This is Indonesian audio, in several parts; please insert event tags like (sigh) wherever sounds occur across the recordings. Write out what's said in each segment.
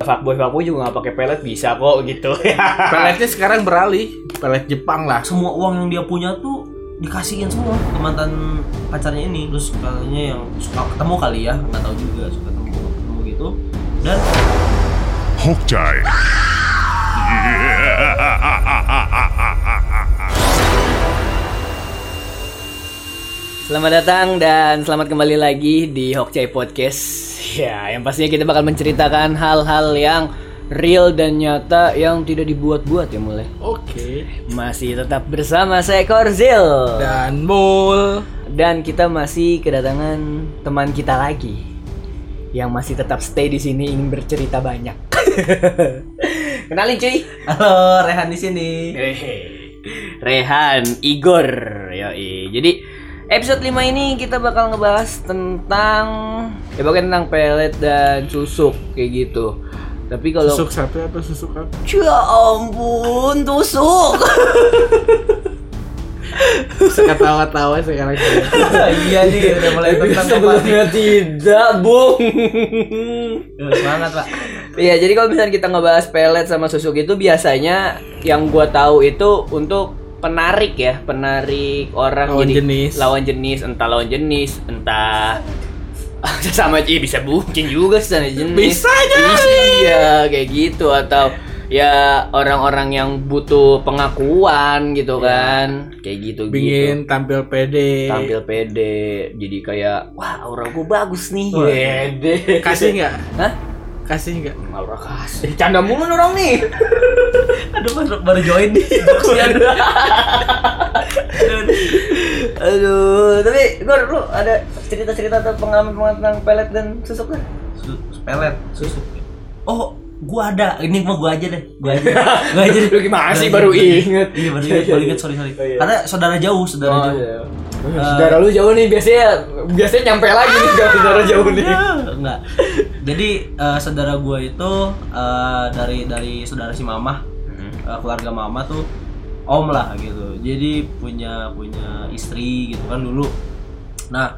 fuckboy fuckboy juga nggak pakai pelet bisa kok gitu (laughs) Peletnya sekarang beralih, pelet Jepang lah. semua uang yang dia punya tuh dikasihin semua ke mantan pacarnya ini terus katanya yang suka ketemu kali ya nggak tahu juga suka ketemu ketemu gitu dan Hokjai. Selamat datang dan selamat kembali lagi di Hokcai Podcast. Ya, yang pastinya kita bakal menceritakan hal-hal yang real dan nyata yang tidak dibuat-buat ya mulai. Oke. Masih tetap bersama saya Korzil Dan Mul. dan kita masih kedatangan teman kita lagi yang masih tetap stay di sini ingin bercerita banyak. (laughs) Kenalin cuy. halo Rehan di sini Rehan, Igor, yoi. Jadi episode 5 ini kita bakal ngebahas tentang ya pokoknya tentang pelet dan susuk kayak gitu. Tapi kalau Susuk satu atau susuk apa? ya ampun tusuk. (laughs) Seketawa-tawa sekarang. (laughs) iya nih udah mulai tentang apa Sebelumnya tidak, Bung. Ya, semangat pak Iya, jadi kalau misalnya kita ngebahas pelet sama susuk itu biasanya yang gua tahu itu untuk penarik ya, penarik orang Lawan jadi jenis. lawan jenis, entah lawan jenis, entah (laughs) sama iya bisa bucin juga sama jenis. Bisa jadi. Iya, kayak gitu atau ya orang-orang yang butuh pengakuan gitu kan. Kayak gitu Bingin tampil pede. Tampil pede, jadi kayak wah aura gua bagus nih. Pede. Kasih nggak? Hah? Kasih nggak? Aura kasih. Canda mulu orang nih. (laughs) aduh baru, baru join nih (laughs) Boxnya. Aduh, tapi gue lu ada cerita-cerita atau pengalaman-pengalaman tentang pelet dan susuk kan? Su- pelet susuk oh gua ada ini mah gua aja deh gua aja (laughs) gua aja deh Lu gimana sih baru inget? iya baru inget baru inget sorry sorry Oh, iya. karena saudara jauh saudara Oh, jauh iya. Saudara lu jauh nih biasanya biasanya nyampe lagi nih kalau saudara jauh nih. enggak jadi eh, saudara gua itu eh, dari dari saudara si mama eh, keluarga mama tuh om lah gitu jadi punya punya istri gitu kan dulu nah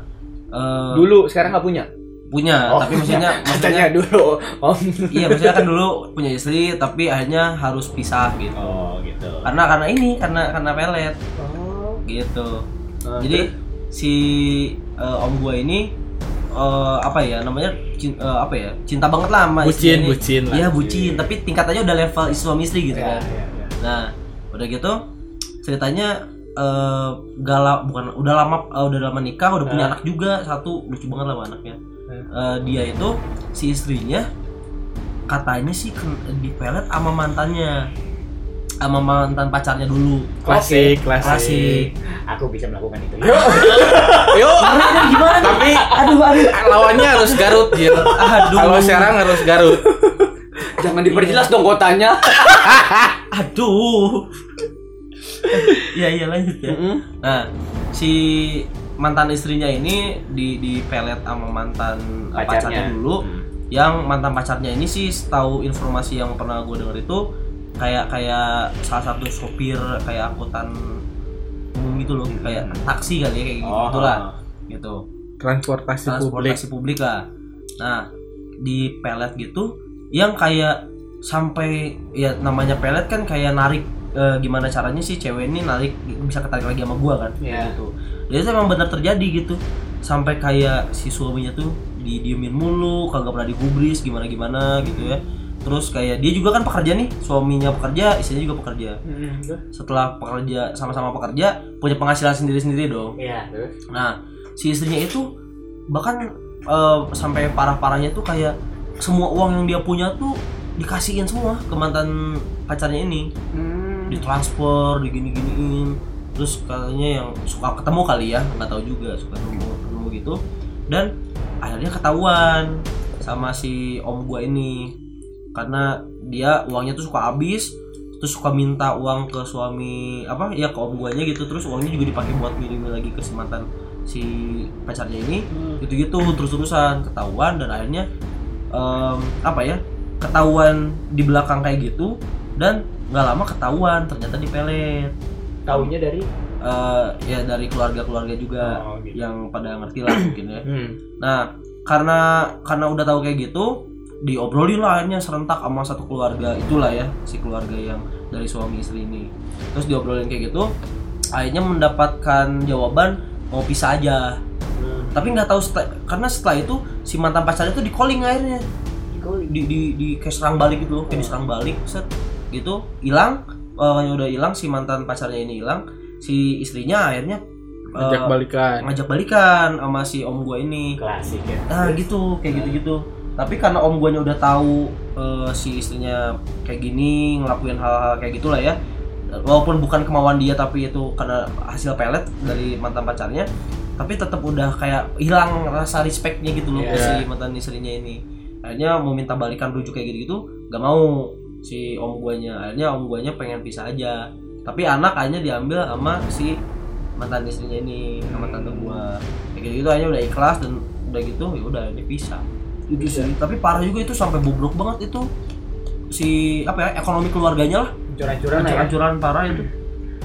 eh, Dulu sekarang nggak punya. Punya tapi maksudnya (laughs) katanya maksudnya dulu Om. iya maksudnya kan dulu punya istri tapi akhirnya harus pisah gitu Oh, gitu. karena karena ini karena karena pelet Oh. gitu Nah, jadi si eh, om gua ini eh, apa ya namanya cin- eh, apa ya cinta banget lah sama Bucin, ini. bucin lah. iya bucin tapi tingkatannya udah level suami istri gitu Ya, kan ya, ya. nah udah gitu ceritanya eh gala bukan udah lama eh, udah lama nikah udah punya Ah. anak juga satu lucu banget lah anaknya Hmm. Eh, dia itu si istrinya katanya sih ken- di pelet sama mantannya sama mantan pacarnya dulu Klasik, Oke, klasik. Aku bisa melakukan itu. Yuk. (laughs) gimana Tapi aduh aduh lawannya harus Garut, Jil. Aduh. Kalau Serang harus Garut. Jangan diperjelas dong kotanya. (laughs) aduh (laughs) iya iya lanjut ya Mm-mm. nah si mantan istrinya ini di di pelet sama mantan eh, Pacarnya. pacarnya dulu Hmm. yang mantan pacarnya ini sih tahu informasi yang pernah gue denger itu kayak kayak salah satu sopir kayak angkutan umum gitu loh kayak taksi kali ya kayak gitu Oh. gitulah gitu Transportasi, publik. transportasi publik lah nah di pelet gitu yang kayak sampai ya namanya pelet kan kayak narik eh, gimana caranya sih cewek ini narik bisa ketarik lagi sama gua kan Iya. gitu itu emang benar terjadi gitu. Sampai kayak si suaminya tuh didiemin mulu kagak pernah digubris gimana gimana gitu ya. Terus kayak dia juga kan pekerja nih suaminya pekerja istrinya juga pekerja. Setelah pekerja sama-sama pekerja punya penghasilan sendiri-sendiri dong. Iya, terus. Nah, si istrinya itu bahkan eh, sampai parah-parahnya tuh kayak semua uang yang dia punya tuh dikasihin semua ke mantan pacarnya ini, Hmm. ditransfer, digini-giniin. Terus katanya yang suka ketemu kali ya, nggak tahu juga suka ketemu, ketemu gitu. Dan akhirnya ketahuan sama si om gua ini. Karena dia uangnya tuh suka habis terus suka minta uang ke suami apa ya ke om guanya gitu. Terus uangnya juga dipakai buat ngirim lagi ke si mantan si pacarnya ini. Gitu gitu terus terusan ketahuan. Dan akhirnya em, apa ya ketahuan di belakang kayak gitu. Dan nggak lama ketahuan ternyata dipelet Taunya dari Eh, ya dari keluarga-keluarga juga Oh, gitu. yang pada ngerti lah mungkin ya. Hmm. Nah, karena karena udah tahu kayak gitu, diobrolin lah akhirnya serentak sama satu keluarga itulah ya si keluarga yang dari suami istri ini. Terus diobrolin kayak gitu akhirnya mendapatkan jawaban mau pisah aja. Tapi nggak tahu setelah- karena setelah itu si mantan pacarnya tuh di calling akhirnya di di di kayak serang balik gitu loh kayak diserang balik set gitu hilang eh, udah hilang si mantan pacarnya ini hilang si istrinya akhirnya eh, Ajak balikan. ngajak balikan sama si om gua ini Klasik ya. nah gitu kayak gitu gitu tapi karena om guanya udah tahu eh, si istrinya kayak gini ngelakuin hal-hal kayak gitulah ya walaupun bukan kemauan dia tapi itu karena hasil pelet dari mantan pacarnya tapi tetap udah kayak hilang rasa respectnya gitu loh ke Iya. si mantan istrinya ini akhirnya mau minta balikan rujuk kayak gitu gitu gak mau si om guanya akhirnya om guanya pengen pisah aja. Tapi anak akhirnya diambil sama si mantan istrinya ini sama tante gua. Kayak gitu, gitu akhirnya udah ikhlas dan udah gitu ya udah ini pisah. Itu sih. Tapi parah juga itu sampai bobrok banget itu. Si apa ya ekonomi keluarganya lah. Hancur-hancuran lah ya. parah itu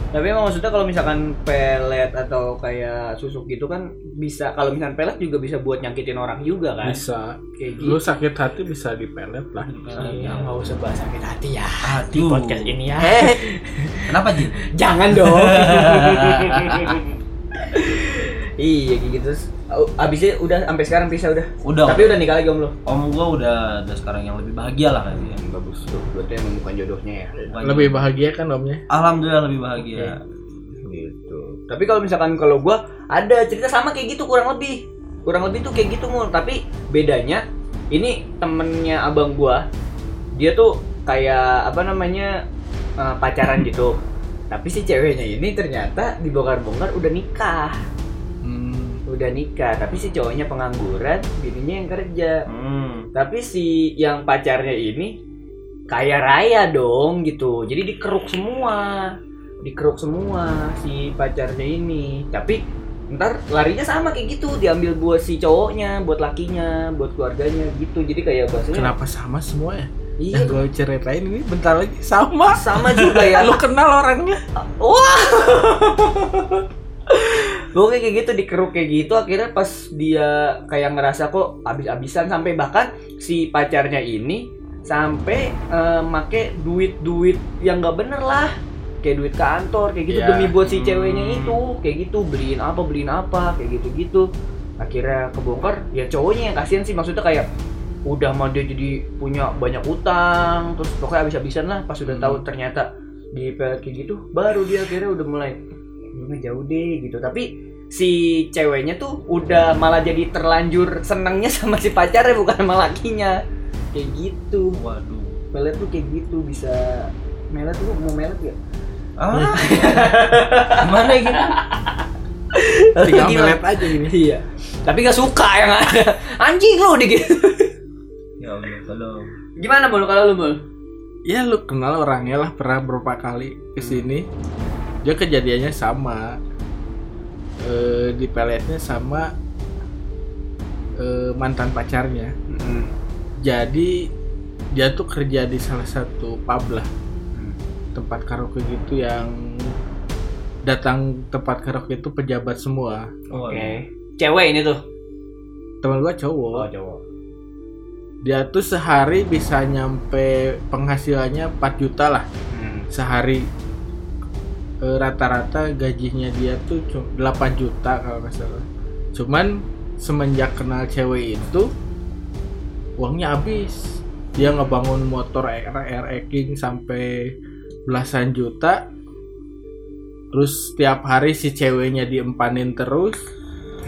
Tapi emang maksudnya kalau misalkan pelet atau kayak susuk gitu kan bisa kalau misalkan pelet juga bisa buat nyakitin orang juga kan. Bisa. Kayak gitu. Lu sakit hati bisa dipelet lah. Iya, nggak usah bahas sakit hati ya. Aduh. Di podcast ini ya. kenapa Jin? (laughs) Jangan dong. (laughs) iya kayak gitu. Terus, Abisnya udah sampai sekarang pisah udah. udah Tapi udah nikah lagi om lo. om gua udah ada sekarang yang lebih bahagia lah kali ya Bagus tuh. Berarti emang bukan jodohnya ya. Lebih bahagia kan omnya? alhamdulillah lebih bahagia gitu. Tapi kalau misalkan kalau gua ada cerita sama kayak gitu kurang lebih. Kurang lebih tuh kayak gitu mul, tapi bedanya ini temennya abang gua. Dia tuh kayak apa namanya eh, pacaran gitu. Tapi si ceweknya ini ternyata dibongkar-bongkar udah nikah. Udah nikah, tapi si cowoknya pengangguran, bininya yang kerja. hmm. Tapi si yang pacarnya ini kaya raya dong gitu. Jadi dikeruk semua. Dikeruk semua si pacarnya ini. Tapi ntar larinya sama kayak gitu, diambil buat si cowoknya, buat lakinya, buat keluarganya gitu. Jadi kayak bahasanya Kenapa sama semua ya? Iya, Yang gue ceritain ini bentar lagi sama. sama juga ya. (laughs) Lu kenal orangnya? Wah. (laughs) Pokoknya kayak gitu dikeruk kayak gitu akhirnya pas dia kayak ngerasa kok abis-abisan sampai bahkan si pacarnya ini sampai eh, make duit-duit yang nggak bener lah kayak duit kantor kayak gitu Ya. demi buat si ceweknya Hmm. itu kayak gitu beliin apa beliin apa kayak gitu-gitu akhirnya kebongkar ya cowoknya yang kasihan sih maksudnya kayak udah mau dia jadi punya banyak utang terus pokoknya habis-habisan lah pas udah Hmm. tahu ternyata di kayak gitu baru dia akhirnya udah mulai "Ini jauh deh gitu tapi si ceweknya tuh udah malah jadi terlanjur senengnya (laughs) sama si pacarnya bukan sama lakinya. Kayak gitu. Waduh. Pelet tuh kayak gitu bisa melet tuh mau melet ya ah. (laughs) Gimana ya gitu Tinggal Gimana? melet. aja gini. iya. Tapi gak suka yang ada (laughs) anjing lu dikit. Ya Allah tolong gimana bol kalau lu bol Ya lu kenal orangnya lah pernah berapa kali ke sini. Dia kejadiannya sama. Eh di peletnya sama eh, mantan pacarnya. Jadi dia tuh kerja di salah satu pub lah. Tempat karaoke gitu yang datang tempat karaoke itu pejabat semua. oh, oke cewek ini tuh Teman gua cowok. cowok Dia tuh sehari bisa nyampe penghasilannya 4 juta lah. sehari Eh, rata-rata gajinya dia tuh cu- 8 juta kalau nggak salah. Cuman semenjak kenal cewek itu uangnya habis. Dia ngebangun motor RR King sampai belasan juta. Terus tiap hari si ceweknya diempanin terus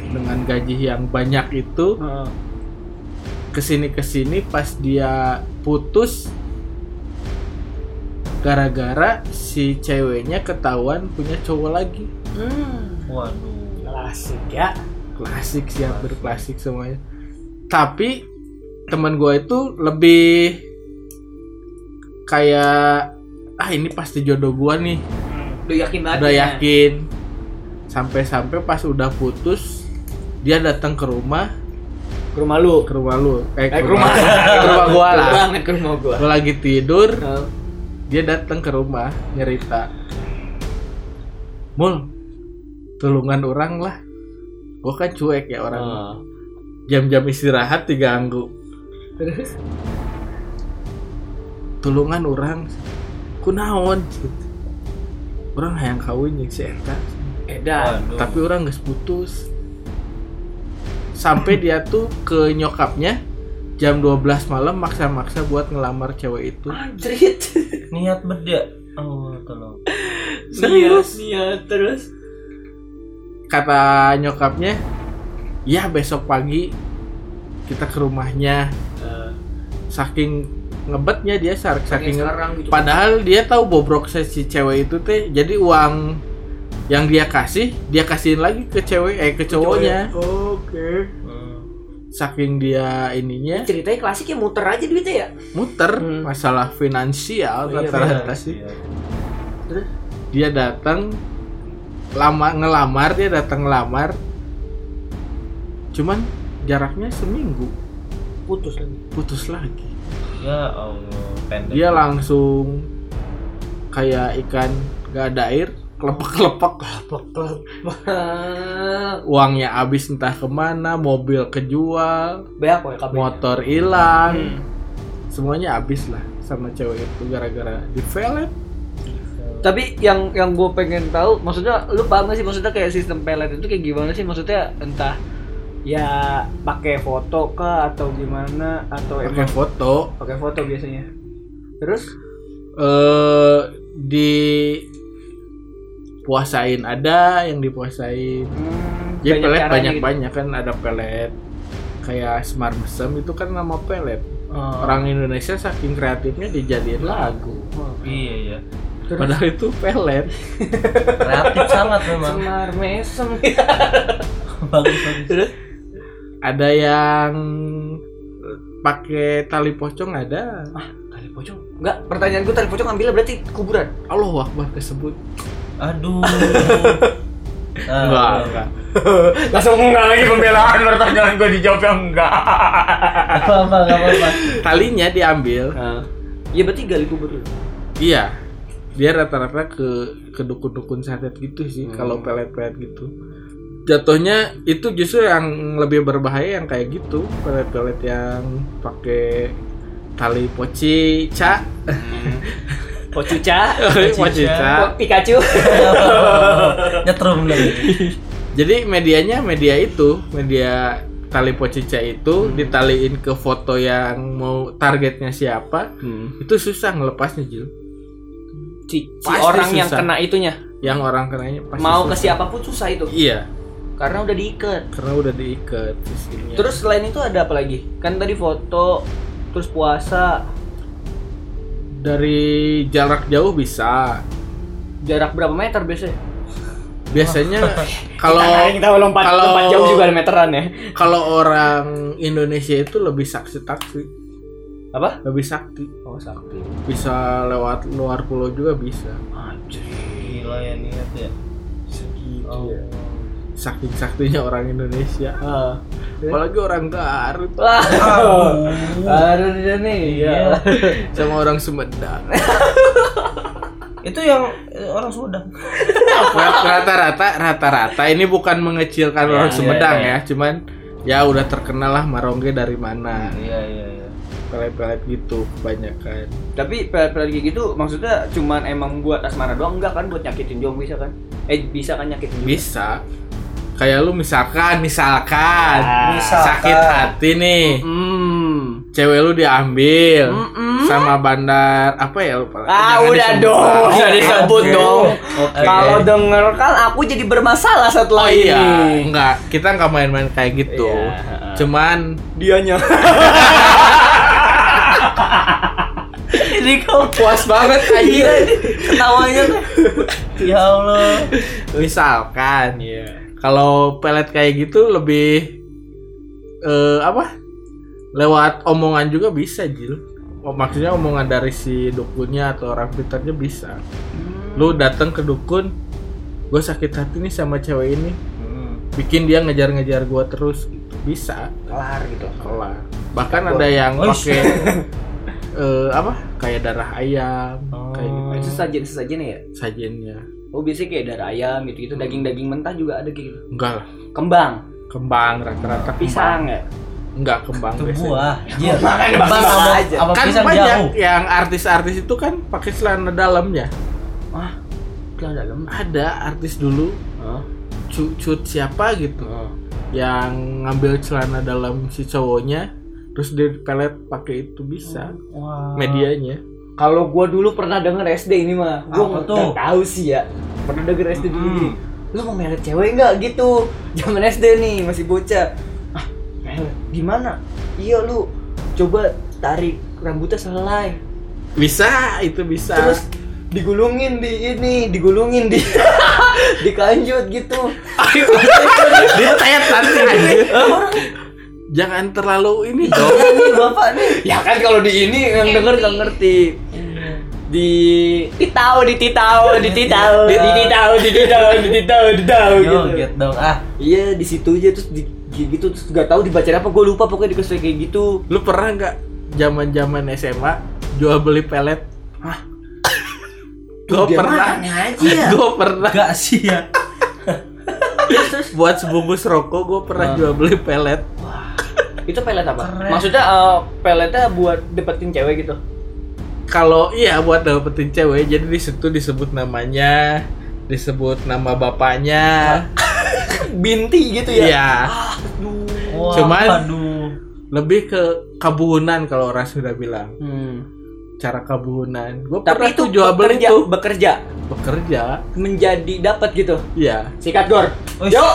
dengan gaji yang banyak itu. Ke sini ke sini pas dia putus gara-gara si ceweknya ketahuan punya cowok lagi. Waduh. Klasik ya. Klasik siap berklasik semuanya. Tapi teman gue itu lebih kayak ah ini pasti jodoh gue nih. Udah yakin banget udah ya? yakin. Sampai-sampai pas udah putus dia datang ke rumah. Ke rumah lu? Ke rumah lu. Eh, eh, ke (laughs) rumah. ke rumah gua. lah ke rumah gua. Gua lagi tidur. Eh, dia datang ke rumah nyerita mul tulungan orang lah. Gua kan cuek ya orang. Eh. jam-jam istirahat diganggu. Terus? Tulungan orang? Kunaon? Orang hayang kawin yang si Eta edan. Tapi orang nggak putus. Sampai dia tuh ke nyokapnya jam 12 malam maksa-maksa buat ngelamar cewek itu Anjrit. (laughs) niat beda oh tolong Serius? Niat terus. kata nyokapnya ya besok pagi kita ke rumahnya Eh, saking ngebetnya dia saking, saking sekarang gitu. padahal dia tahu bobrok si cewek itu teh jadi uang yang dia kasih dia kasihin lagi ke cewek eh ke cowoknya Oke. Hmm. Saking dia ininya Ceritanya klasik ya muter aja duitnya ya. muter Hmm. masalah finansial Iya, rata-rata Iya, sih iya. Terus dia datang lama ngelamar dia datang ngelamar cuman jaraknya seminggu putus lagi. putus lagi ya Allah pendek dia langsung kayak ikan gak ada air kelepek kelepek uangnya habis entah ke mana mobil kejual Beak kabelnya. motor hilang Hmm. semuanya habis lah sama cewek itu gara-gara di pelet Tapi yang yang gue pengen tahu, maksudnya lu paham gak sih maksudnya kayak sistem pelet itu kayak gimana sih? Maksudnya entah ya pakai foto kah atau gimana atau pakai emang foto pakai foto biasanya. Terus eh di puasain ada yang dipuasain hmm, jadi pelet caranya banyak gitu. banyak kan ada pelet kayak smart mesem itu kan nama pelet Oh. orang Indonesia saking kreatifnya dijadiin lagu iya iya Terus? padahal itu pelet (laughs) kreatif sangat memang Semar mesem. (laughs) bagus bagus Terus ada yang pakai tali pocong ada tali pocong. Enggak, pertanyaan gue tali pocong ngambilnya berarti kuburan. Allah Akbar kesebut aduh. Ah, (laughs) enggak enggak. (laughs) Langsung enggak lagi pembelaan pertanyaan gue dijawab yang enggak. Gak apa-apa, gak apa-apa. talinya diambil. Iya berarti gali kubur. Iya. Dia rata-rata ke ke dukun-dukun santet gitu sih Hmm. kalau pelet-pelet gitu. Jatuhnya itu justru yang lebih berbahaya yang kayak gitu. Pelet-pelet yang pakai tali poci ca (laughs) Pocuca, Poci-ca. Po- Pikachu. (laughs) Nyetrum lagi. (laughs) jadi medianya media itu media tali pocica itu ditaliin ke foto yang mau targetnya siapa itu susah ngelepasnya Jil Si, si orang yang susah. kena itunya yang orang kenanya pasti mau ke susah. siapa pun susah itu iya karena udah diikat. karena udah diikat. Terus selain itu ada apa lagi? Kan tadi foto, terus puasa, dari jarak jauh bisa jarak berapa meter biasanya? biasanya (laughs) kalau kita lompat kalau- lompat jauh juga ada meteran ya. kalau orang Indonesia itu lebih sakti taksi Apa? lebih sakti Oh sakti. bisa lewat luar pulau juga bisa Anjir. Gila ya niat ya. segitu Oh. ya saking saktinya orang Indonesia Ah. apalagi orang Garut Wah. Ada dia nih. Iya. sama orang Sumedang Itu yang eh, orang Sumedang. rata-rata rata-rata ini bukan mengecilkan Iya, orang iya, Sumedang iya. ya cuman ya udah terkenal lah Marongge dari mana Iya iya iya. pelet-pelet gitu kebanyakan Tapi pelet-pelet kayak gitu maksudnya cuman emang buat asmara doang enggak kan buat nyakitin juga bisa kan? Eh bisa kan nyakitin juga? bisa kayak lu misalkan misalkan. Misalkan. sakit hati nih Hmm. cewek lu diambil Mm-mm. sama bandar apa ya lupa Ah Jangan udah disebut. dong, Oh, udah disebut oke. dong. Oke. Kalau denger kan aku jadi bermasalah setelah oh iya ini. enggak kita nggak main-main kayak gitu Iya. cuman Dianya. (laughs) Ini kau puas banget Iya, aja ini ketawanya tuh. (laughs) Ya Allah. misalkan Iya. Kalau pelet kayak gitu lebih eh apa? Lewat omongan juga bisa Jil. Oh, maksudnya omongan dari si dukunnya atau orang pintarnya bisa lu datang ke dukun gue sakit hati nih sama cewek ini. Hmm. bikin dia ngejar-ngejar gua terus gitu. bisa. Kelar gitu. kelar. Bahkan ada yang pakai (laughs) eh, apa? Kayak darah ayam Oh. kayak gitu Itu sajian sesajen ya? sajiannya Oh biasanya kayak darah ayam gitu gitu daging-daging mentah juga ada kayak gitu. enggak lah Kembang, kembang rata-rata pisang ya. Enggak kembang Itu biasanya. buah. (laughs) Iya. Kembang sama aja. sama Kan pisang banyak jauh. yang artis-artis itu kan pakai celana dalamnya. ah celana dalam Ada artis dulu oh. cut, cut siapa gitu Oh. yang ngambil celana dalam si cowoknya terus dia pelet pakai itu bisa Wah. medianya. Kalau gua dulu pernah denger SD ini mah, gua nggak tahu sih ya. Pernah denger SD dulu Hmm. gini. Lu mau melet cewek nggak gitu? (laughs) Zaman SD nih masih bocah. Ah, melet gimana? Iya lu coba tarik rambutnya selai. Bisa, itu bisa. Terus digulungin di ini, digulungin di (laughs) dikanjut gitu. (laughs) dia kayak tante anjir. Jangan terlalu ini dong. Nih bapak nih. Ya kan kalau di ini yang denger nggak ngerti. Di titau, di titau, di titau, di titau, di titau, di titau, di titau gitu. Joget dong ah. Iya di situ aja terus di gitu terus nggak tahu dibaca apa gue lupa pokoknya dikasih kayak gitu Lu pernah nggak zaman-zaman SMA jual beli pelet? Hah? Gue pernah. aja (laughs) ya? Gue pernah. Enggak sih ya. (laughs) Buat sebungkus rokok gue pernah Ah. jual beli pelet. itu pelet apa Keren. maksudnya eh, peletnya buat dapetin cewek gitu Kalau iya buat dapetin cewek, jadi di situ disebut namanya, disebut nama bapaknya. (laughs) binti gitu ya Iya. aduh Wah, Cuman- aduh. Lebih ke kabuhunan kalau orang sudah bilang. hmm. Cara kabuhunan. Gue tapi pernah itu jual beli bekerja tuh. bekerja Bekerja. menjadi dapat gitu Iya. sikat gor yuk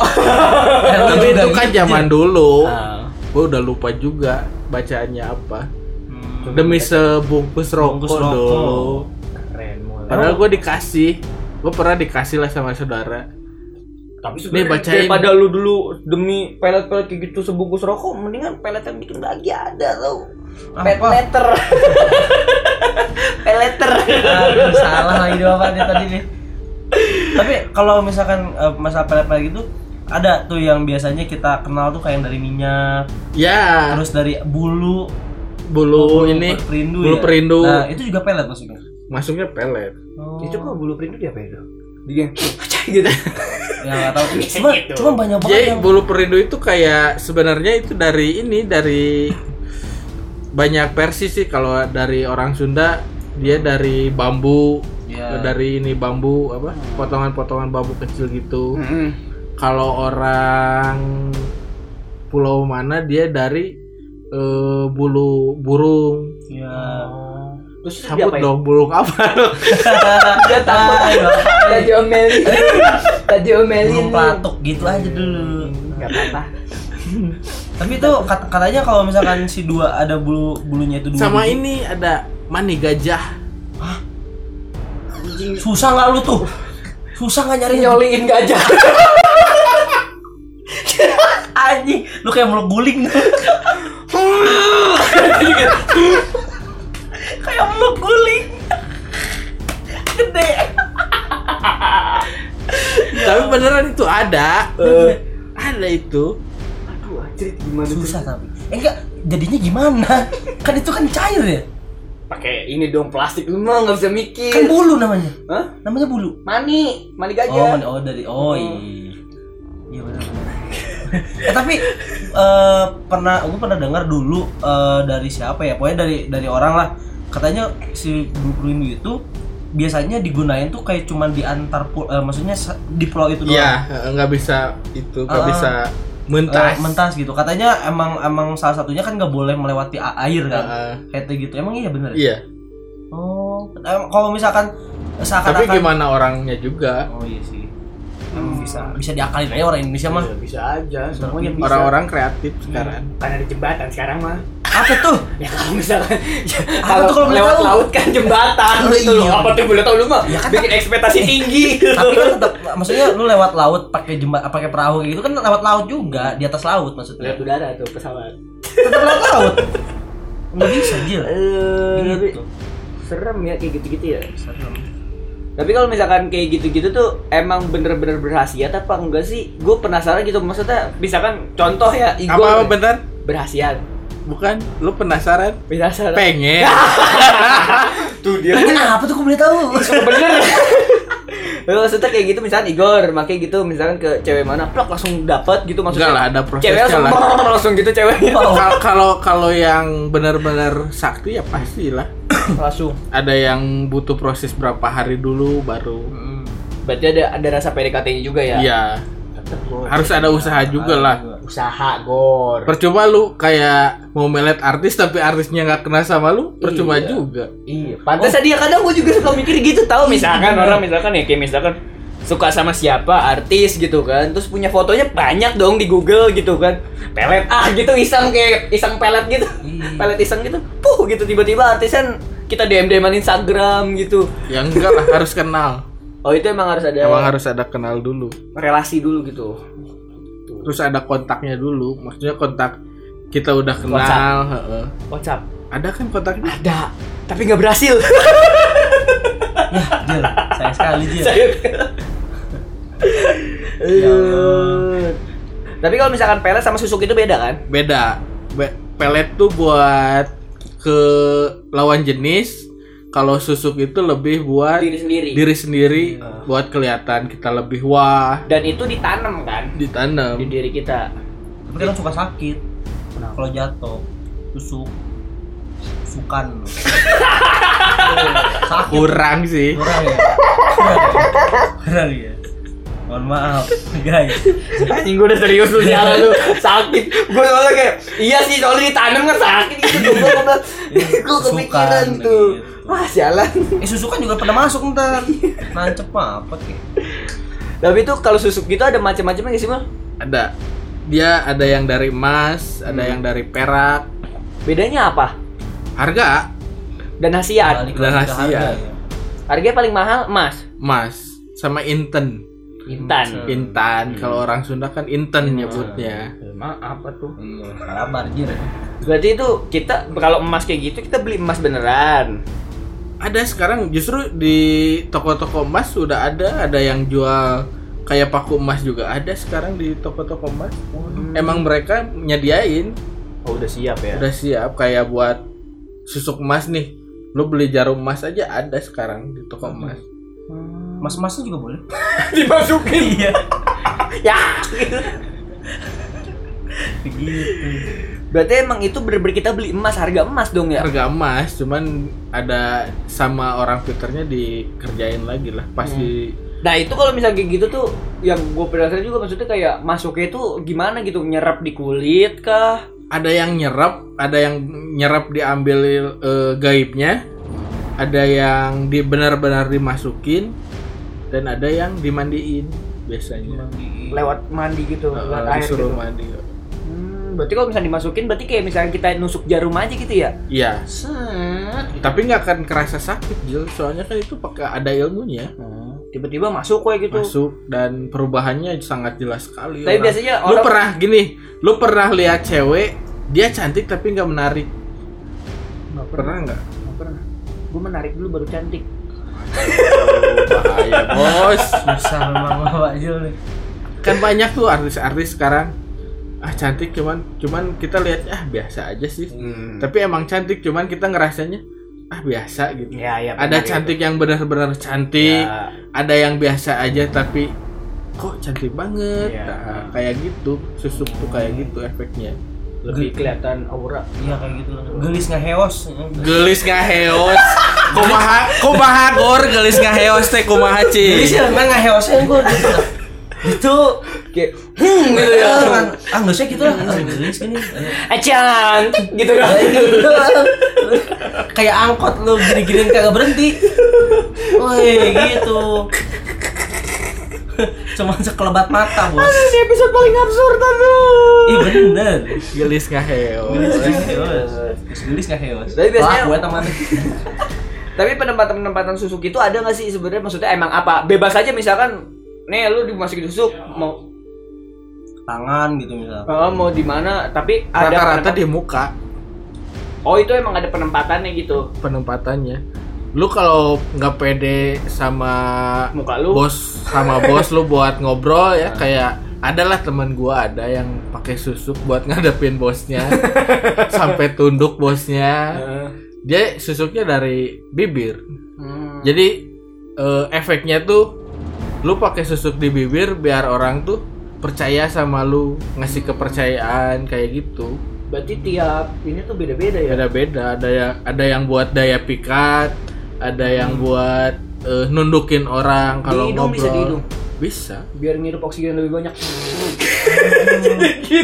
Tapi itu kan zaman dulu. Ah. Gue udah lupa juga bacaannya apa. Demi sebungkus rokok, rokok. dulu. keren mulai Padahal gue dikasih. Gue pernah dikasih lah sama saudara. tapi Nih, bacain. daripada lu dulu demi pelet-pelet kayak gitu sebungkus rokok mendingan pelet yang bikin lagi ada tau pet Apa? letter peleter Aduh, salah lagi bapak nih tadi nih. Tapi kalau misalkan eh, masalah pelet-pelet gitu ada tuh yang biasanya kita kenal tuh kayak yang dari minyak, Ya, terus dari bulu, bulu ini perindu bulu ya. perindu. Nah, itu juga pelet maksudnya. masuknya pelet. Oh. itu kok bulu perindu dia apa itu (laughs) dia gitu ya nggak tahu. Cuma Gitu. cuma banyak banget Jadi yang bulu perindu itu kayak sebenarnya itu dari ini dari banyak versi sih kalau dari orang Sunda dia dari bambu Ya. dari ini bambu apa potongan-potongan bambu kecil gitu. Mm-mm. Kalau orang pulau mana dia dari eh, bulu burung. ya. terus dia Sabut apa dong burung apa? (laughs) dia takut tadi omeli tadi omeli Burung pelatuk gitu aja dulu. nggak apa-apa. (laughs) Tapi itu kat- katanya kalau misalkan si dua ada bulu bulunya itu dua Sama biji, ini ada mani gajah. susah nggak lu tuh? (laughs) Susah nggak nyari nyoliin gajah. Anjing lu kayak meluk guling kayak meluk guling. Gede. Tapi beneran itu ada. Eh. Ada itu. aduh anjir gimana susah tapi. Eh enggak jadinya gimana? Kan itu kan cair ya? Pakai ini dong plastik. Lu mah nggak bisa kan mikir bulu namanya. Hah? namanya bulu. Mani mani oh gajah mani- oh dari oh iya iya eh, tapi eh, pernah gue pernah dengar dulu eh, dari siapa ya pokoknya dari dari orang lah katanya si bulu perindu itu biasanya digunain tuh kayak cuman di antar pul eh, maksudnya di pulau itu doang Iya, eh, nggak bisa itu, nggak Ah. bisa mentas. mentas gitu katanya emang emang salah satunya kan nggak boleh melewati air kan Eh, kayak gitu emang iya bener ya? iya. oh kalau misalkan Tapi seakan-akan gimana orangnya juga? oh iya sih bisa bisa diakalin aja orang Indonesia mah. Ya, bisa aja semuanya bisa. Orang-orang kreatif sekarang. kan ada jembatan sekarang mah. Apa tuh? Ya kalau misalkan ya, Apa tuh (laughs) kalau lewat tahu? laut kan jembatan Oh, gitu loh. iya. apa tuh boleh tahu lu mah Ya kan, bikin ekspektasi (laughs) tinggi. Tapi kan tetap maksudnya lu lewat laut pakai jembat pakai perahu gitu kan lewat laut juga di atas laut maksudnya. Lewat udara tuh pesawat. Tetap lewat laut? Nggak bisa Jil. Eh gitu. serem ya kayak gitu-gitu ya. Serem tapi kalau misalkan kayak gitu-gitu tuh emang bener-bener berhasiat apa enggak sih gue penasaran gitu maksudnya misalkan contoh ya Apa Igor bener? berhasiat Bukan? Lu penasaran? penasaran Pengen. (laughs) tuh dia Pengen apa tuh kok boleh tahu bener (laughs) Eh, maksudnya kayak gitu misalkan Igor make gitu misalkan ke cewek mana plak langsung dapat gitu maksudnya Enggak lah, ada prosesnya cewek langsung, lah. (laughs) langsung gitu ceweknya Kal- Kalau kalau yang benar-benar sakti ya pasti lah. Langsung Ada yang butuh proses berapa hari dulu baru. berarti ada ada rasa PDKT juga ya Iya. Harus ada usaha juga lah. usaha gor Percuma lu kayak mau melet artis tapi artisnya nggak kena sama lu, percuma Iya. juga. iya pantas dia kadang gue juga suka mikir gitu tahu misalkan orang misalkan ya kayak misalkan suka sama siapa artis gitu kan terus punya fotonya banyak dong di Google gitu kan pelet ah gitu iseng kayak iseng pelet gitu Iya. pelet iseng gitu puh gitu tiba-tiba artisan kita DM DM Instagram gitu Ya enggak lah, harus kenal. (laughs) oh itu emang harus ada Emang harus ada kenal dulu. relasi dulu gitu Terus ada kontaknya dulu. Maksudnya kontak kita udah kenal, WhatsApp. heeh. WhatsApp Ada kan kontaknya? ada tapi nggak berhasil (laughs) Jil, sayang sekali Jil. Saya- Ya tapi kalau misalkan pelet sama susuk itu beda kan Beda. Be- pelet tuh buat ke lawan jenis. Kalau susuk itu lebih buat diri sendiri diri sendiri, buat kelihatan kita lebih wah, dan itu ditanam kan ditanam. di diri kita Tapi kan suka sakit. Kalau jatuh, tusuk, sukan. (laughs) sakit. Kurang sih. Kurang ya. Kurang ya. Kurang ya. Mohon maaf, guys. anjing gue udah serius lu jalan lu sakit gue soalnya kayak iya sih soalnya ditanam kan sakit gitu gue gue gue kepikiran Susukan, tuh gitu. wah jalan Eh susukan juga pernah masuk ntar. Nancep apa kek? tapi itu kalau susuk gitu ada macam-macamnya nggak sih mal Ada. Dia ada yang dari emas, ada yang dari perak. bedanya apa Harga dan hasiat Dan Asia. harga ya. harganya paling mahal emas emas sama inten. Intan Intan. Kalau orang Sunda kan inten nyebutnya. emang apa tuh Iya, kabar jir. berarti itu kita kalau emas kayak gitu kita beli emas beneran Ada sekarang justru di toko-toko emas sudah ada, ada yang jual kayak paku emas juga ada sekarang di toko-toko emas. Emang mereka nyediain, oh udah siap ya udah siap kayak buat susuk emas nih. Lu beli jarum emas aja ada sekarang di toko emas. Mas-masnya juga boleh. (laughs) dimasukin Iya. (laughs) ya gitu. Begitu. berarti emang itu bener-bener kita beli emas harga emas dong ya Harga emas cuman ada sama orang Twitternya dikerjain lagi lah pas di Nah itu kalau misalnya kayak gitu tuh yang gue penasaran juga maksudnya kayak masuknya itu gimana gitu nyerap di kulit kah? ada yang nyerap, ada yang nyerap diambil eh, gaibnya, ada yang di benar-benar dimasukin dan ada yang dimandiin biasanya. Lewat mandi gitu, Eh, lewat air gitu. disuruh mandi. Hmm, berarti kalau misalnya dimasukin berarti kayak misalnya kita nusuk jarum aja gitu ya? Iya, Set. tapi nggak akan kerasa sakit Jil, soalnya kan itu pakai ada ilmunya. Tiba-tiba masuk kayak gitu. Masuk dan perubahannya sangat jelas sekali. Tapi orang. biasanya lu orang pernah gini, lu pernah lihat cewek dia cantik tapi nggak menarik. Nggak Pernah nggak? Nggak pernah. Gue menarik dulu baru cantik. (laughs) Bahaya bos. Susah memang Jil nih. kan banyak tuh artis-artis sekarang ah cantik cuman cuman kita lihat ah biasa aja sih tapi emang cantik cuman kita ngerasanya ah biasa gitu Ya, ya. ada cantik yang benar-benar cantik Ya. ada yang biasa aja tapi kok cantik banget Iya. Nah, kayak gitu susuk tuh kayak gitu efeknya Lebih kelihatan aura. Iya kayak gitu. Gelis nggak heos. gelis nggak heos kumaha kumaha gor gelis nggak heos teh kumaha Gelis cing ya memang nggak heosnya gue gitu. Itu kayak hmm gitu ya. kan ah nggak usah gitu lah Ah, gelis gini Eh cantik gitu kan. kayak angkot lu gini-gini kagak berhenti woi gitu (laughs) cuman sekelebat mata bos. Ini episode paling absurd aduh. ih bener. Gelis nggak heos gelis gelis nggak heos Tapi biasanya- Wah, gue teman Tapi penempatan-penempatan susuk itu ada nggak sih sebenarnya? Maksudnya emang apa? Bebas aja misalkan nih lu dimasukin susuk mau tangan gitu misal oh, mau di mana? Tapi ada rata-rata di muka. Oh, itu emang ada penempatannya gitu. penempatannya lu kalau nggak pede sama Muka lu. bos sama bos lu (laughs) buat ngobrol ya kayak adalah teman gua ada yang pakai susuk buat (laughs) ngadepin bosnya sampai tunduk bosnya Heeh. dia susuknya dari bibir Hmm. jadi eh, efeknya tuh lu pakai susuk di bibir biar orang tuh percaya sama lu ngasih kepercayaan kayak gitu Berarti tiap ini tuh beda-beda ya. beda-beda ada yang ada yang buat daya pikat ada yang buat eh, nundukin orang kalau ngobrol bisa di hidung. bisa Biar ngirup oksigen lebih banyak.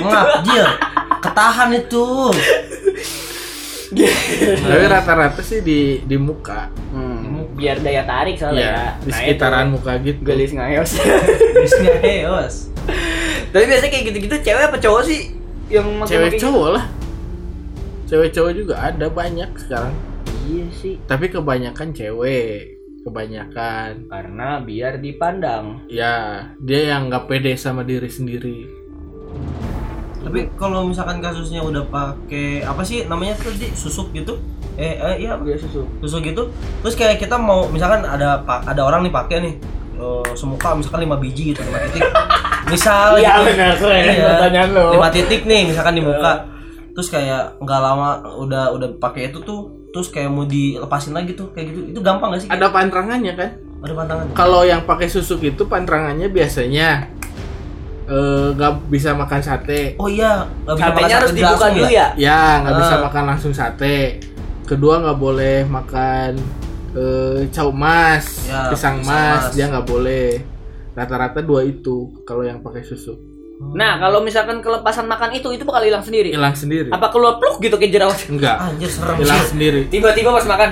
Ngajir. Ketahan itu. tapi rata-rata sih di di muka Hmm, biar daya tarik soalnya ya. ya di Nah, sekitaran itu. muka gitu Gelis ngayos. Bisnya heos. Tapi biasanya kayak gitu-gitu cewek apa cowok sih yang cewek gitu? cowok lah cewek cowok juga ada banyak sekarang Iya sih. tapi kebanyakan cewek kebanyakan Karena biar dipandang. ya dia yang nggak pede sama diri sendiri Tapi kalau misalkan kasusnya udah pakai apa sih namanya tuh di susuk gitu? Eh, eh iya Dia susu. susuk gitu. Terus kayak kita mau misalkan ada ada orang nih pakai nih eh, semuka misalkan 5 biji gitu 5 titik. (laughs) Misal Iya gitu. benar keren Iya. pertanyaan lo. 5 titik nih misalkan di muka. Terus kayak nggak lama udah udah pakai itu tuh terus kayak mau dilepasin lagi tuh kayak gitu. Itu gampang gak sih? ada pantrangannya kan ada pantangan. kalau yang pakai susuk itu pantrangannya biasanya eh, nggak bisa makan sate Oh iya, nggak bisa makan Satenya harus sate dibuka dulu ya. ya nggak bisa Ah. makan langsung sate kedua nggak boleh makan eh, cau mas Ya, pisang pisang mas mas. dia nggak boleh rata-rata dua itu kalau yang pakai Nah, kalau misalkan kelepasan makan itu itu bakal hilang sendiri. hilang sendiri Apa keluar pluk gitu kayak jerawat? enggak Anjir serem hilang sendiri Tiba-tiba pas makan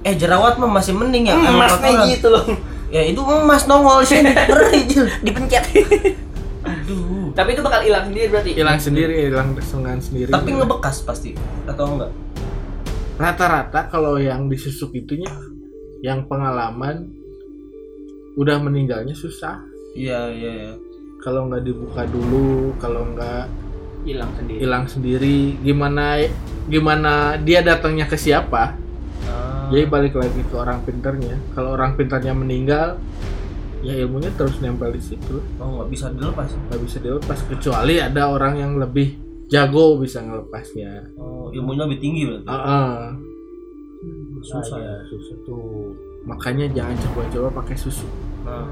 Eh jerawat mah masih mending ya. Emang emas nih kotoran. gitu loh. Ya itu emas nongol sih. (laughs) Dipencet. Aduh. Tapi itu bakal hilang sendiri berarti. hilang sendiri hilang dengan sendiri Tapi ngebekas pasti atau enggak? rata-rata kalau yang disusuk itunya yang pengalaman udah meninggalnya susah Iya iya iya. Kalau nggak dibuka dulu kalau nggak Hilang sendiri. hilang sendiri gimana gimana dia datangnya ke siapa Ah. jadi balik lagi ke orang pinternya kalau orang pinternya meninggal ya ilmunya terus nempel di situ Oh nggak bisa dilepas. nggak bisa dilepas kecuali ada orang yang lebih jago bisa ngelepasnya Oh ilmunya lebih tinggi berarti. Ah, ah. Susah. Ah, ya, susah tuh makanya jangan coba-coba pakai susu Nah.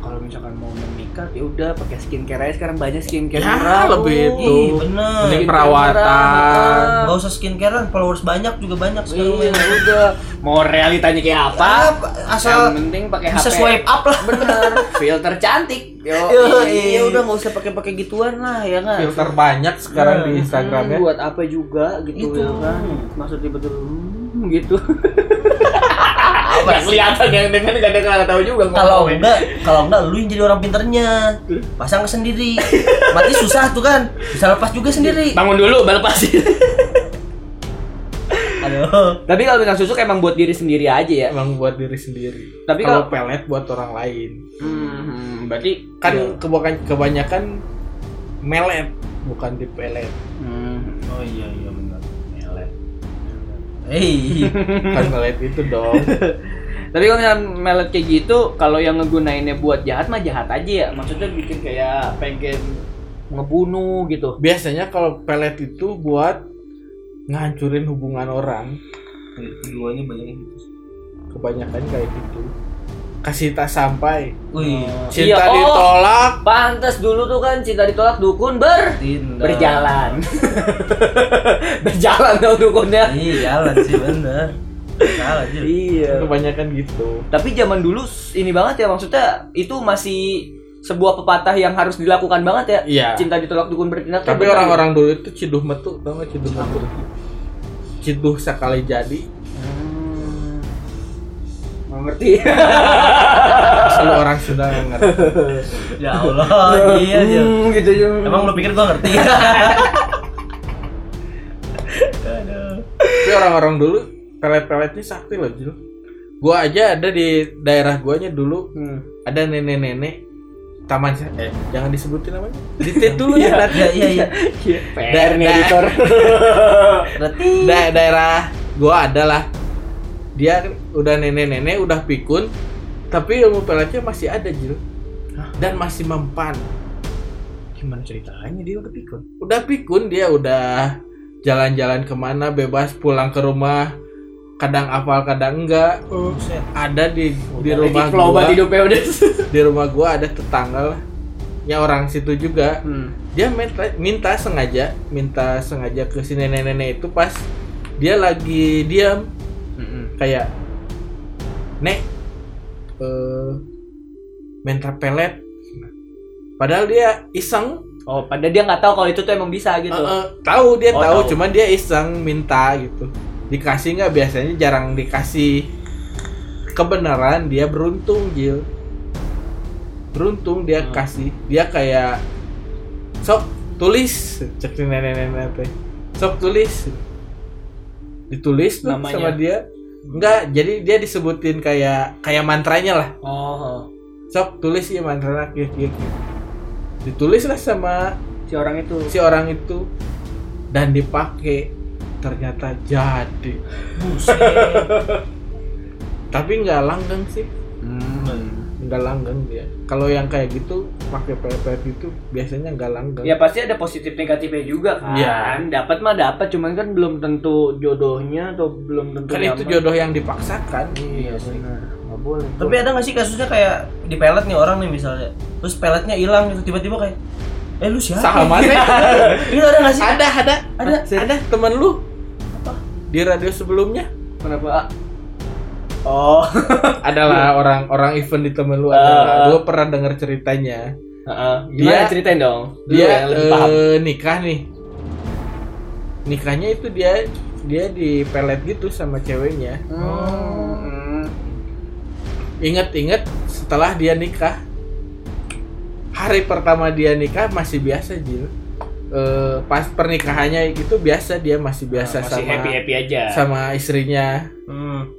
Kalau misalkan mau memikat ya udah pakai skincare aja sekarang banyak skincare Ya, murah. lebih itu. Ih bener. Mending Skincare perawatan. Gak usah skincarean, followers banyak juga banyak sekarang. Iya, men. udah. Mau realitanya kayak apa? Apa? Asal Yang penting pakai bisa HP. swipe up lah. Bener, (laughs) filter cantik. Yo, Yoi. iya udah nggak usah pakai-pakai gituan lah ya kan. filter banyak sekarang di Hmm, Instagramnya buat apa juga gitu Itu. ya kan. Maksudnya betul hmm, gitu. (laughs) apa kelihatan yang dengan gak ada nggak tahu juga Kalau enggak, kalau enggak lu yang jadi orang pinternya. Pasang sendiri. Mati susah tuh kan. Bisa lepas juga sendiri. bangun dulu baru pasti. Aduh. Tapi kalau misalnya susuk emang buat diri sendiri aja ya. emang buat diri sendiri Tapi kalau pelet buat orang lain Hmm, berarti kan Iya. kebanyakan kebanyakan melet bukan di pelet Hmm. Oh iya iya. Hei. (laughs) kan melet itu dong (laughs) Tapi kalau misalnya melet kayak gitu, kalau yang ngegunainnya buat jahat mah jahat aja ya. Maksudnya bikin kayak pengen ngebunuh gitu. biasanya kalau pelet itu buat ngancurin hubungan orang Keduanya banyak gitu. kebanyakan kayak gitu kasih tak sampai Wih. cinta Iya, oh. ditolak Pantes dulu tuh kan cinta ditolak dukun ber Tindak. berjalan. (laughs) berjalan dong dukunnya. Iya jalan sih bener. Salah aja. Iya. kebanyakan gitu Tapi zaman dulu ini banget ya maksudnya itu masih sebuah pepatah yang harus dilakukan banget ya. Iya. Cinta ditolak dukun bertindak. tapi orang-orang dulu itu ciduh metu tau gak ciduh metu ciduh sekali jadi. Nggak ngerti. selalu orang sudah ngerti (laughs) Ya Allah, iya iya. Hmm, gitu ya. Emang lu pikir gua ngerti? (laughs) tapi orang-orang dulu pelet-peletnya sakti loh Jul gua aja ada di daerah guanya dulu Hmm. ada nenek-nenek taman eh jangan disebutin namanya ditit dulu ya Nat. Iya iya iya. PR nih Da- editor. Berarti (laughs) daerah gua adalah dia udah nenek-nenek udah pikun tapi ilmu peletnya masih ada Jil dan masih mempan Gimana ceritanya dia udah pikun? udah pikun dia udah jalan-jalan ke mana bebas pulang ke rumah kadang hafal kadang enggak Buset. ada di di Udah, rumah flow gua udah. (laughs) di rumah gua ada tetangga lah ya orang situ juga Hmm. dia minta, minta sengaja minta sengaja ke si nenek-nenek itu pas dia lagi diam. Kayak nek eh mental pelet padahal dia iseng. Oh, padahal dia nggak tahu kalau itu tuh emang bisa gitu. Eh, eh, tahu dia Oh, tahu tahu. cuman dia iseng minta gitu. Dikasih nggak? Biasanya jarang dikasih kebenaran dia beruntung Jil. Beruntung dia Hmm. kasih. Dia kayak sok tulis cek si nenek-nenek teh. Sok tulis. Ditulis tuh Namanya? sama dia enggak jadi dia disebutin kayak kayak mantranya lah Oh, sok tulis ya mantranya kieu kieu kieu. ditulis lah sama si orang itu. si orang itu dan dipakai ternyata jadi Buset. (laughs) tapi nggak langgeng sih Hmm. Nggak langgeng dia kalau yang kayak gitu pakai PPF itu biasanya nggak langgeng Ya pasti ada positif negatifnya juga kan. Iya. Dapat mah dapat, cuman kan belum tentu jodohnya atau belum tentu kan itu jodoh yang dipaksakan Iya benar. Nggak boleh. Tapi ada gak sih kasusnya kayak di pelet nih orang nih misalnya, terus peletnya hilang gitu tiba-tiba kayak, eh lu siapa? sahabat Itu (laughs) ada gak sih? ada ada Ada. ada temen lu di radio sebelumnya Kenapa? Oh. (laughs) adalah orang orang event di temen lu Ah. ada gue pernah dengar ceritanya Heeh. Gimana Dia- ceritain dong? Lu dia yang lebih paham. eh, nikah nih nikahnya itu dia dia di pelet gitu sama ceweknya Hmm. inget-inget setelah dia nikah hari pertama dia nikah masih biasa Jil Eh, pas pernikahannya itu biasa dia masih biasa Masih sama happy happy aja. sama istrinya Hmm,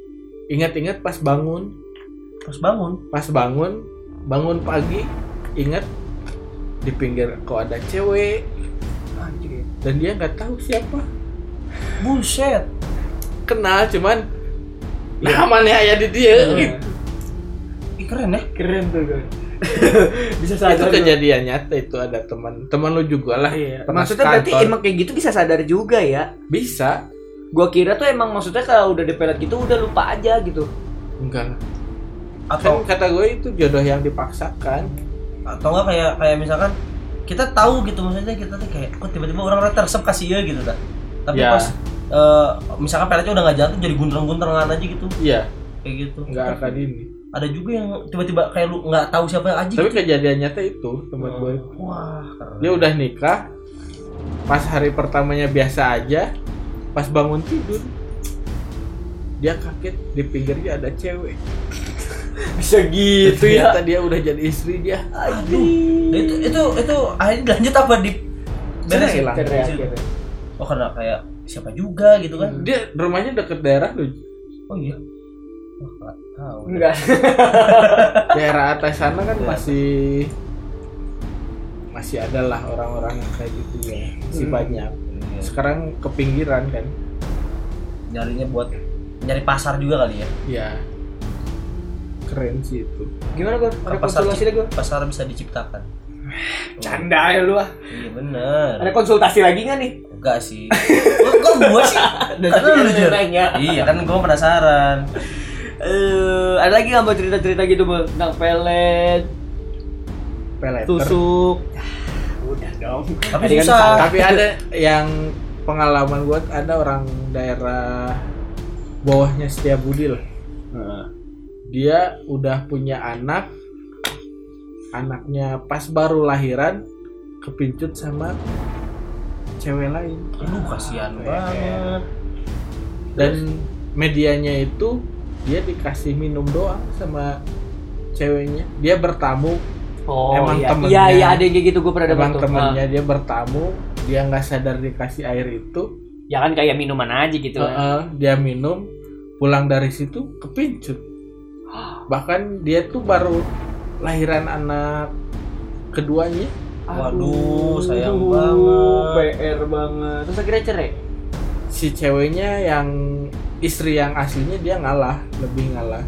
ingat-ingat pas bangun pas bangun. pas bangun bangun pagi ingat di pinggir kok ada cewek Anjir. dan dia nggak tahu siapa Buset. kenal cuman namanya ya di dia gitu. Ih, keren ya. Keren tuh kan. (laughs) Bisa itu sadar. lu. kejadian nyata itu ada teman teman lu juga lah Iya. Maksudnya berarti sekantor. emang kayak gitu bisa sadar juga ya? bisa Gua kira tuh emang maksudnya kalau udah dipelet gitu udah lupa aja gitu. enggak. Atau kan kata gue itu jodoh yang dipaksakan atau enggak kayak kayak misalkan kita tahu gitu maksudnya kita tuh kayak kok tiba-tiba orang tersep kasih ya gitu dah. Tapi Ya. pas eh, misalkan peletnya udah nggak jalan tuh jadi guntreng-guntrengan aja gitu. iya Kayak gitu. nggak akan ini Ada juga yang tiba-tiba kayak lu nggak tahu siapa aja tapi gitu. kejadian nyata itu teman gue Wah, keren. dia udah nikah pas hari pertamanya biasa aja pas bangun tidur dia kaget di pinggirnya ada cewek (laughs) Bisa gitu ternyata dia udah jadi istri dia Nah, itu itu itu akhirnya lanjut apa di lah. Cerai Beresin. akhirnya. Oh karena kayak siapa juga gitu kan? dia rumahnya deket daerah lu Oh iya. Wah, nggak tahu. Enggak. (laughs) daerah atas sana kan Iya. masih masih ada lah orang-orang yang kayak gitu ya masih Hmm. banyak. Sekarang ke pinggiran kan Nyarinya buat nyari pasar juga kali ya. ya keren sih itu Gimana gua? Ada Pasar, konsultasi lagi gua? pasar bisa diciptakan. (sighs) Canda ya lu ah. Iya bener. Ada konsultasi lagi nggak nih? Enggak sih. Kok kok gua sih? (laughs) Karena lu nanya. Iya kan gua penasaran. Eh, ada lagi nggak mau cerita-cerita gitu Bang? tentang pelet, peleter tusuk? Dong. Tapi Tadi kan susah. salah. tapi ada yang pengalaman gue ada orang daerah bawahnya Setiabudi lah dia udah punya anak anaknya pas baru lahiran kepincut sama cewek lain Aduh kasihan banget. dan medianya itu dia dikasih minum doang sama ceweknya dia bertamu Oh, Emang iya. temennya. Iya, iya ada yang kayak gitu gue pernah dapat tuh. temennya dia bertamu dia nggak sadar dikasih air itu Ah, Ya kan kayak minuman aja gitu. kan. Heeh, dia minum pulang dari situ kepincut bahkan dia tuh baru lahiran anak keduanya Waduh, sayang Aduh, banget. PR banget. Terus akhirnya cerai. si ceweknya yang istri yang aslinya dia ngalah lebih ngalah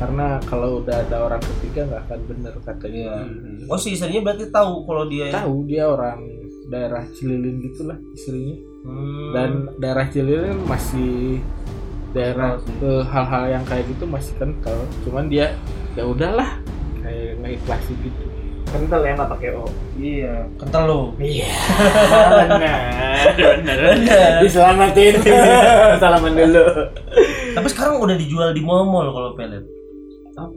karena kalau udah ada orang ketiga nggak akan bener katanya Iya. Oh si istrinya berarti tahu kalau dia tahu dia orang daerah Cililin gitulah istrinya Hmm. dan daerah Cililin masih daerah ke hal-hal yang kayak gitu masih kental cuman dia ya udahlah kayak nggak ikhlasin gitu Kental ya nggak pakai O. Iya, kental lo. Iya, benar, (laughs) benar. Diselamatin. (laughs) Salaman dulu. Tapi sekarang udah dijual di mall-mall kalau pelet.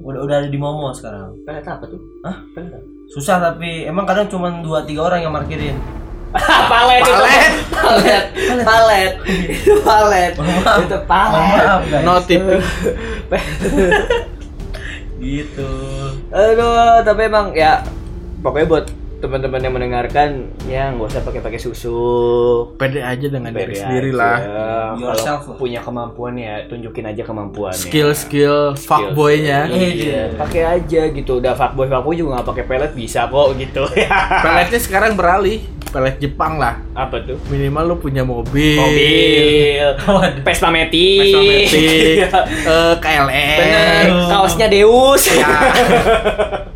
Udah udah ada di mall-mall sekarang. Pelet apa tuh? Hah? Pelet apa? Susah tapi emang kadang cuma 2 3 orang yang parkirin. (laughs) palet itu. palet palet palet itu palet itu palet maaf guys. no tipping (laughs) gitu. aduh tapi emang ya pokoknya buat teman-teman yang mendengarkan ya nggak usah pakai pakai susu. Pede aja dengan diri sendiri lah. Yourself. kalau punya kemampuan ya tunjukin aja kemampuannya. Skill skill fuckboynya. iya. Pakai aja gitu. Udah fuckboy fuckboy juga nggak pakai pelet bisa kok gitu. (laughs) Peletnya sekarang beralih. Pelet Jepang lah. Apa tuh? Minimal lu punya mobil. Mobil. Vespa Matic. Vespa Matic, (laughs) eh, bener. Kaosnya Deus. Ya (laughs)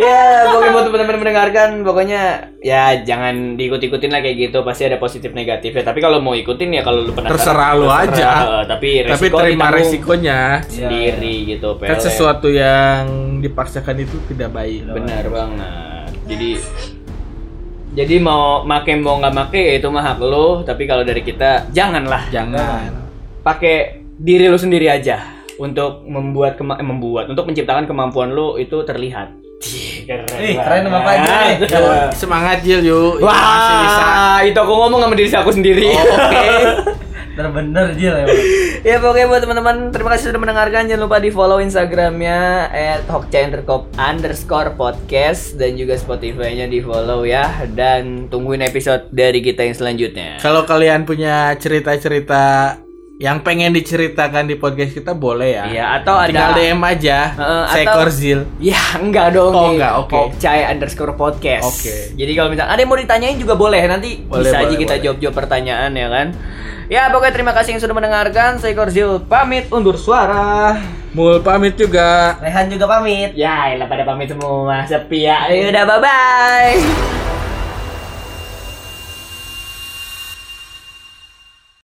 ya pokoknya buat teman-teman mendengarkan. Pokoknya ya jangan diikut-ikutin lah kayak gitu. Pasti ada positif negatifnya tapi kalau mau ikutin ya kalau lu penasaran Terserah lu terserah. aja. tapi resiko tapi terima resikonya. sendiri gitu kan sesuatu yang dipaksakan itu tidak baik. Benar banget. Jadi jadi mau make mau nggak make ya itu mah hak lo tapi kalau dari kita janganlah. Jangan. Pakai diri lu sendiri aja. Untuk membuat kema- eh, membuat untuk menciptakan kemampuan lu itu terlihat. Cih, keren Ih, keren sama Pak Jil nih. semangat Jil yuk masih bisa Wah, itu aku ngomong sama diri aku sendiri. Oh, oke. (laughs) Bener-bener Jil ya. ya pokoknya buat teman-teman terima kasih sudah mendengarkan jangan lupa di follow instagramnya at underscore podcast dan juga spotify-nya di follow ya dan tungguin episode dari kita yang selanjutnya kalau kalian punya cerita-cerita yang pengen diceritakan di podcast kita boleh ya. Iya, atau ada- tinggal DM aja Heeh, seekor atau- Zil Ya enggak dong Oh, enggak, oke. Hokcai underscore podcast. Oke. Jadi kalau misalnya ada yang mau ditanyain juga boleh Nanti Boleh, bisa aja boleh, kita boleh. jawab-jawab pertanyaan ya kan? Ya pokoknya terima kasih yang sudah mendengarkan. Saya Korzil pamit undur suara. Mul pamit juga. Rehan juga pamit. Ya elah pada pamit semua. Sepi ya. Yaudah bye-bye